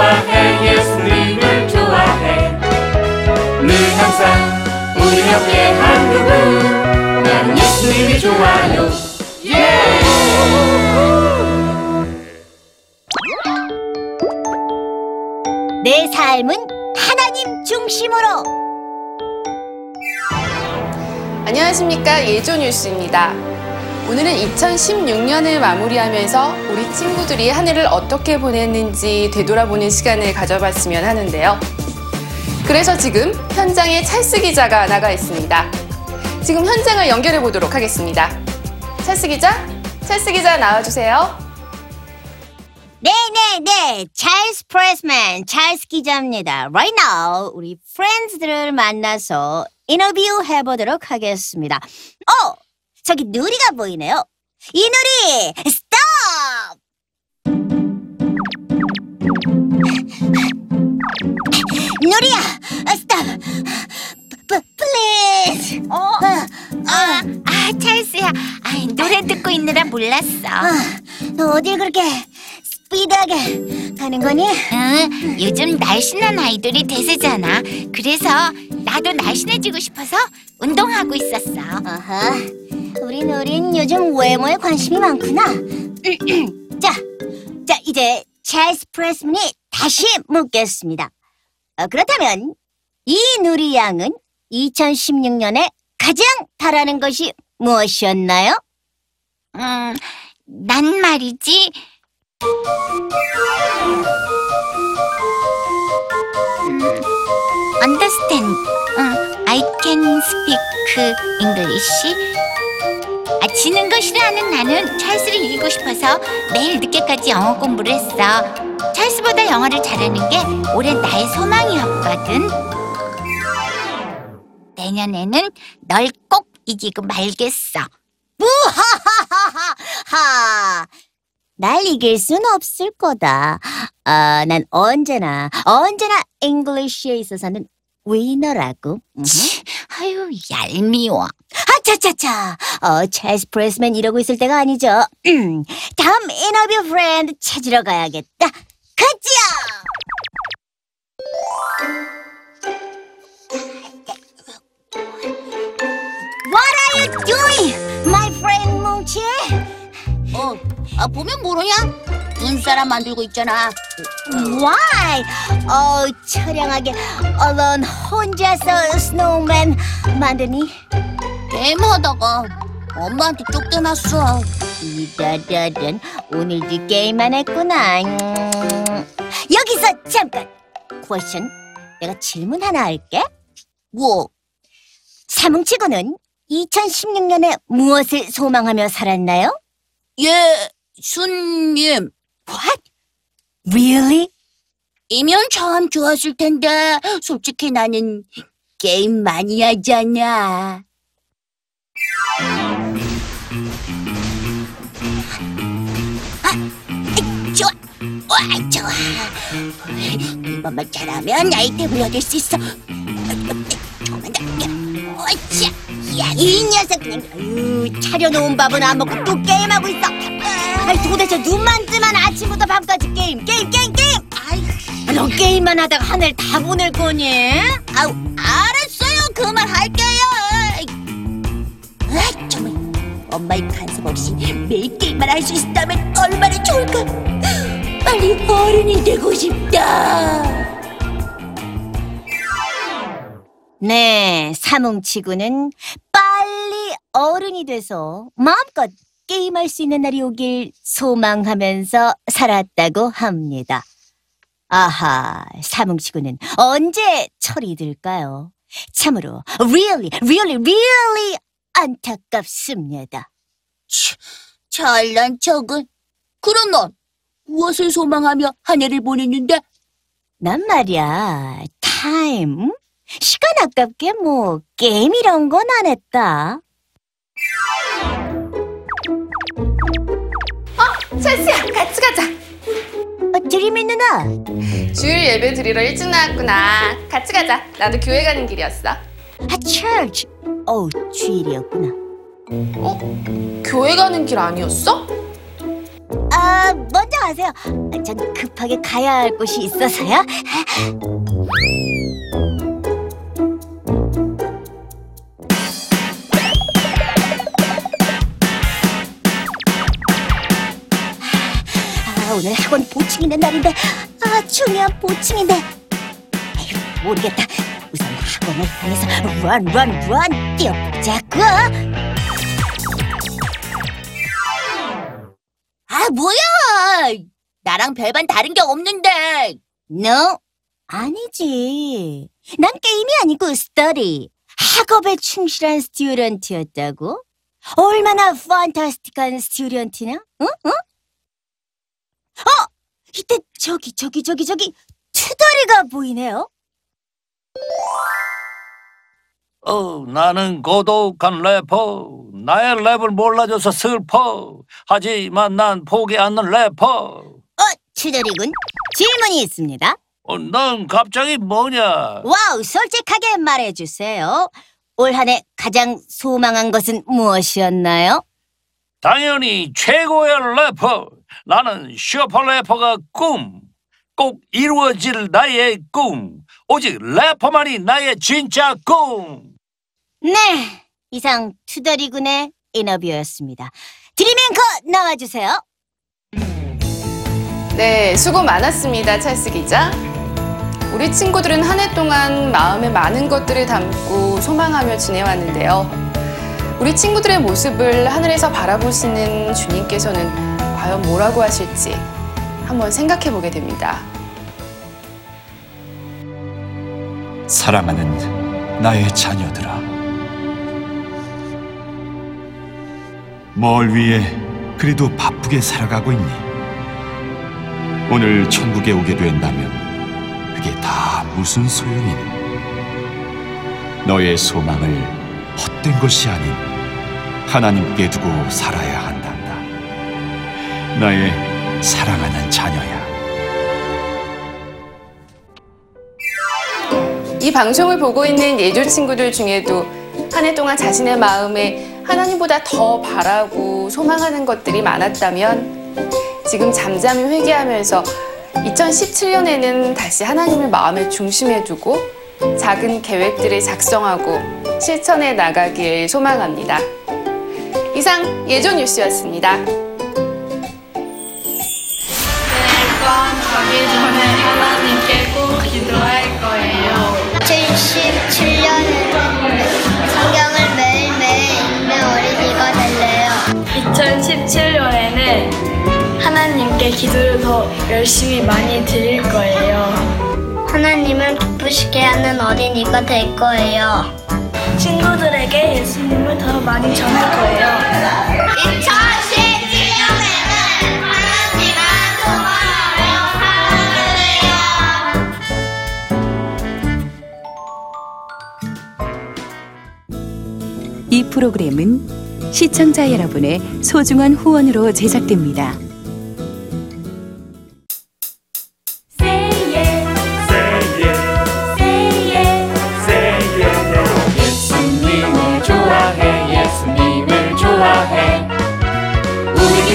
좋아해 예수님을 좋아해. 늘 항상 우리 함께 한 그분. 난 예수님이 좋아요. 예내 삶은 하나님 중심으로. 안녕하십니까. 예조뉴스입니다. 오늘은 2016년을 마무리하면서 우리 친구들이 한 해를 어떻게 보냈는지 되돌아보는 시간을 가져봤으면 하는데요. 그래서 지금 현장에 찰스 기자가 나가 있습니다. 지금 현장을 연결해 보도록 하겠습니다. 찰스 기자, 찰스 기자 나와주세요. 네네네 찰스 프레스맨 찰스 기자입니다 Right now 우리 프렌즈들을 만나서 인터뷰 해보도록 하겠습니다 어 저기 누리가 보이네요 이 누리 스톱 누리야 stop please 어? 아, 아, 찰스야. 아, 노래 듣고 있느라 몰랐어. 너 어딜 그렇게 스피드하게 가는 거니? 응, 요즘 날씬한 아이돌이 대세잖아. 그래서 나도 날씬해지고 싶어서 운동하고 있었어. 아하, 우리 누린 요즘 외모에 관심이 많구나. 자, 자 이제 찰스 프레스맨이 다시 묻겠습니다. 어, 그렇다면 이 누리 양은 2016년에 가장 바라는 것이 무엇이었나요? 음, 난 말이지. 음, understand. 응, I can speak English. 아, 지는 거 싫어하는 나는 찰스를 이기고 싶어서 매일 늦게까지 영어 공부를 했어. 찰스보다 영어를 잘하는 게 올해 나의 소망이었거든. 내년에는 널 꼭 이기고 말겠어. 무하하하하! 날 이길 순 없을 거다. 아, 난 언제나, 언제나 잉글리쉬에 있어서는 위너라고. 치, 아유, 얄미워. 아차차차. 어, 찰스 pressman 이러고 있을 때가 아니죠. 음, 다음 인터뷰 friend 찾으러 가야겠다. 가자! What are you doing, my friend 뭉치? 어, 아, 보면 모르냐? 눈사람 만들고 있잖아. Why? 어, 처량하게 alone 혼자서 snowman 만드니? 게임하다가 엄마한테 쫓겨났어. 이다다단 오늘도 게임만 했구나. 음, 여기서 잠깐. Question. 내가 질문 하나 할게. 뭐? 사뭉치 군은 2016년에 무엇을 소망하며 살았나요? 예, 순님. What? Really? 이면 참 좋았을 텐데 솔직히 나는 게임 많이 하잖아. 아, 좋아, 와 좋아. 이번만 잘하면 아이템을 얻을 수 있어. 조금만 더. 어차, 야, 이 녀석 그냥 아유, 차려놓은 밥은 안 먹고 또 게임하고 있어. 아이 도대체 눈만 뜨면 아침부터 밤까지 게임, 게임, 게임, 게임. 아이, 아, 너 게임만 하다가 한 해를 다 보낼 거니? 아우, 알았어요. 그만 할게요. 아, 정말 엄마의 간섭 없이 매일 게임만 할 수 있다면 얼마나 좋을까. 빨리 어른이 되고 싶다. 네, 사뭉치구는 빨리 어른이 돼서 마음껏 게임할 수 있는 날이 오길 소망하면서 살았다고 합니다. 아하, 사뭉치구는 언제 철이 들까요? 참으로 really, really, really 안타깝습니다. 잘난 척은. 그럼 넌 무엇을 소망하며 한 해를 보냈는데? 난 말이야, time? 시간 아깝게 뭐 게임 이런 건 안 했다. 어, 드림이 누나, 주일 예배 드리러 일찍 나왔구나. 같이 가자. 나도 교회 가는 길이었어. 아, church. 어, 주일이었구나. 어? 교회 가는 길 아니었어? 아, 먼저 가세요. 아, 전 급하게 가야 할 곳이 있어서요. 오늘 학원 보충이는 날인데, 아, 중요한 보충인데. 에휴, 모르겠다. 우선 학원을 향해서 run 뛰어보자고. 아, 뭐야! 나랑 별반 다른 게 없는데. No? 아니지. 난 게임이 아니고 study. 학업에 충실한 student였다고? 얼마나 fantastic한 student냐? 응? 응? 어! 이때 저기 저기 저기 저기 투덜이가 보이네요. 어, 나는 고독한 래퍼. 나의 랩을 몰라줘서 슬퍼. 하지만 난 포기 않는 래퍼. 어, 투덜이군. 질문이 있습니다. 어, 넌 갑자기 뭐냐? 와우, 솔직하게 말해주세요. 올 한 해 가장 소망한 것은 무엇이었나요? 당연히 최고의 래퍼. 나는 슈퍼 래퍼가 꿈. 꼭 이루어질 나의 꿈. 오직 래퍼만이 나의 진짜 꿈. 네, 이상 투덜이군의 인터뷰였습니다. 드림앵커 나와주세요. 네, 수고 많았습니다, 찰스 기자. 우리 친구들은 한 해 동안 마음에 많은 것들을 담고 소망하며 지내왔는데요. 우리 친구들의 모습을 하늘에서 바라보시는 주님께서는 과연 뭐라고 하실지 한번 생각해 보게 됩니다. 사랑하는 나의 자녀들아. 뭘 위해 그리도 바쁘게 살아가고 있니? 오늘 천국에 오게 된다면 그게 다 무슨 소용이니? 너의 소망을 헛된 것이 아닌 하나님께 두고 살아야 한단다. 나의 사랑하는 자녀야. 이 방송을 보고 있는 예조 친구들 중에도 한 해 동안 자신의 마음에 하나님보다 더 바라고 소망하는 것들이 많았다면 지금 잠잠히 회개하면서 2017년에는 다시 하나님을 마음의 중심에 두고 작은 계획들을 작성하고 실천해 나가길 소망합니다. 이상 예조 뉴스였습니다. 더 열심히 많이 드릴 거예요. 하나님을 기쁘시게 하는 어린이가 될 거예요. 친구들에게 예수님을 더 많이 전할 거예요. 2017년에는 하나님과 소망하며 살아가래요. 이 프로그램은 시청자 여러분의 소중한 후원으로 제작됩니다.